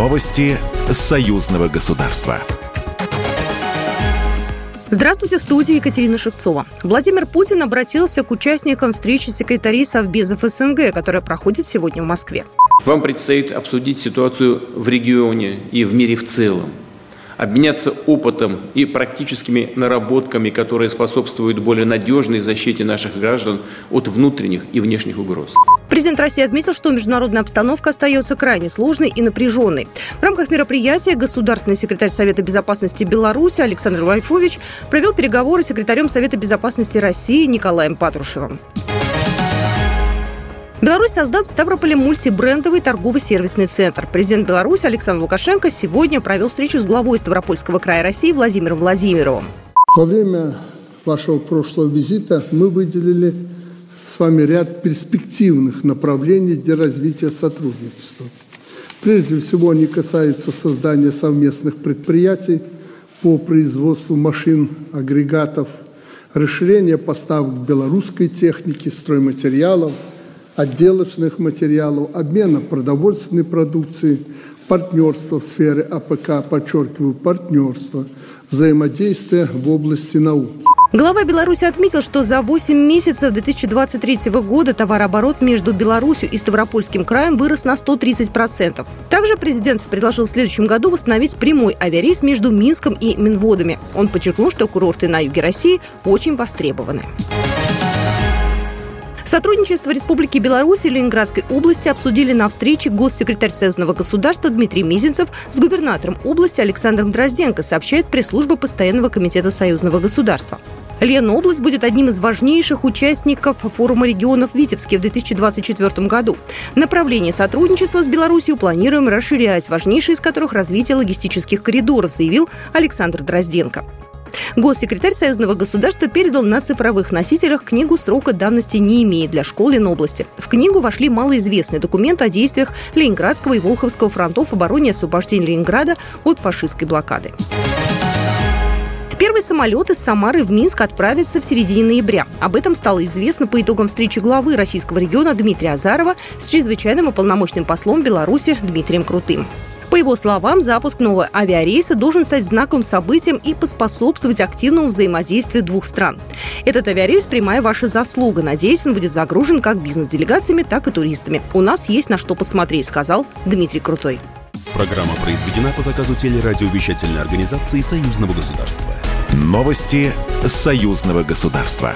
Новости союзного государства. Здравствуйте, в студии Екатерина Шевцова. Владимир Путин обратился к участникам встречи секретарей Совбезов СНГ, которая проходит сегодня в Москве. Вам предстоит обсудить ситуацию в регионе и в мире в целом обменяться опытом и практическими наработками, которые способствуют более надежной защите наших граждан от внутренних и внешних угроз. Президент России отметил, что международная обстановка остается крайне сложной и напряженной. В рамках мероприятия государственный секретарь Совета безопасности Беларуси Александр Вайфович провел переговоры с секретарем Совета безопасности России Николаем Патрушевым. Беларусь создаст в Ставрополе мультибрендовый торговый сервисный центр. Президент Беларуси Александр Лукашенко сегодня провел встречу с главой Ставропольского края России Владимиром Владимировым. Во время вашего прошлого визита мы выделили с вами ряд перспективных направлений для развития сотрудничества. Прежде всего, они касаются создания совместных предприятий по производству машин, агрегатов, расширения поставок белорусской техники, стройматериалов – отделочных материалов, обмена продовольственной продукцией, партнерство в сфере АПК, подчеркиваю, партнерство, взаимодействие в области науки. Глава Беларуси отметил, что за 8 месяцев 2023 года товарооборот между Беларусью и Ставропольским краем вырос на 130%. Также президент предложил в следующем году восстановить прямой авиарейс между Минском и Минводами. Он подчеркнул, что курорты на юге России очень востребованы. Сотрудничество Республики Беларусь и Ленинградской области обсудили на встрече госсекретарь Союзного государства Дмитрий Мизинцев с губернатором области Александром Дрозденко, сообщает пресс-служба Постоянного комитета Союзного государства. Ленобласть будет одним из важнейших участников форума регионов Витебске в 2024 году. Направление сотрудничества с Беларусью планируем расширять, важнейшие из которых развитие логистических коридоров, заявил Александр Дрозденко. Госсекретарь Союзного государства передал на цифровых носителях книгу срока давности не имеет для школ Ленобласти. В книгу вошли малоизвестные документы о действиях Ленинградского и Волховского фронтов обороне и освобождения Ленинграда от фашистской блокады. Первый самолет из Самары в Минск отправится в середине ноября. Об этом стало известно по итогам встречи главы российского региона Дмитрия Азарова с чрезвычайным и полномочным послом Беларуси Дмитрием Крутым. По его словам, запуск нового авиарейса должен стать знаковым событием и поспособствовать активному взаимодействию двух стран. Этот авиарейс – прямая ваша заслуга. Надеюсь, он будет загружен как бизнес-делегациями, так и туристами. У нас есть на что посмотреть, сказал Дмитрий Крутой. Программа произведена по заказу телерадиовещательной организации Союзного государства. Новости Союзного государства.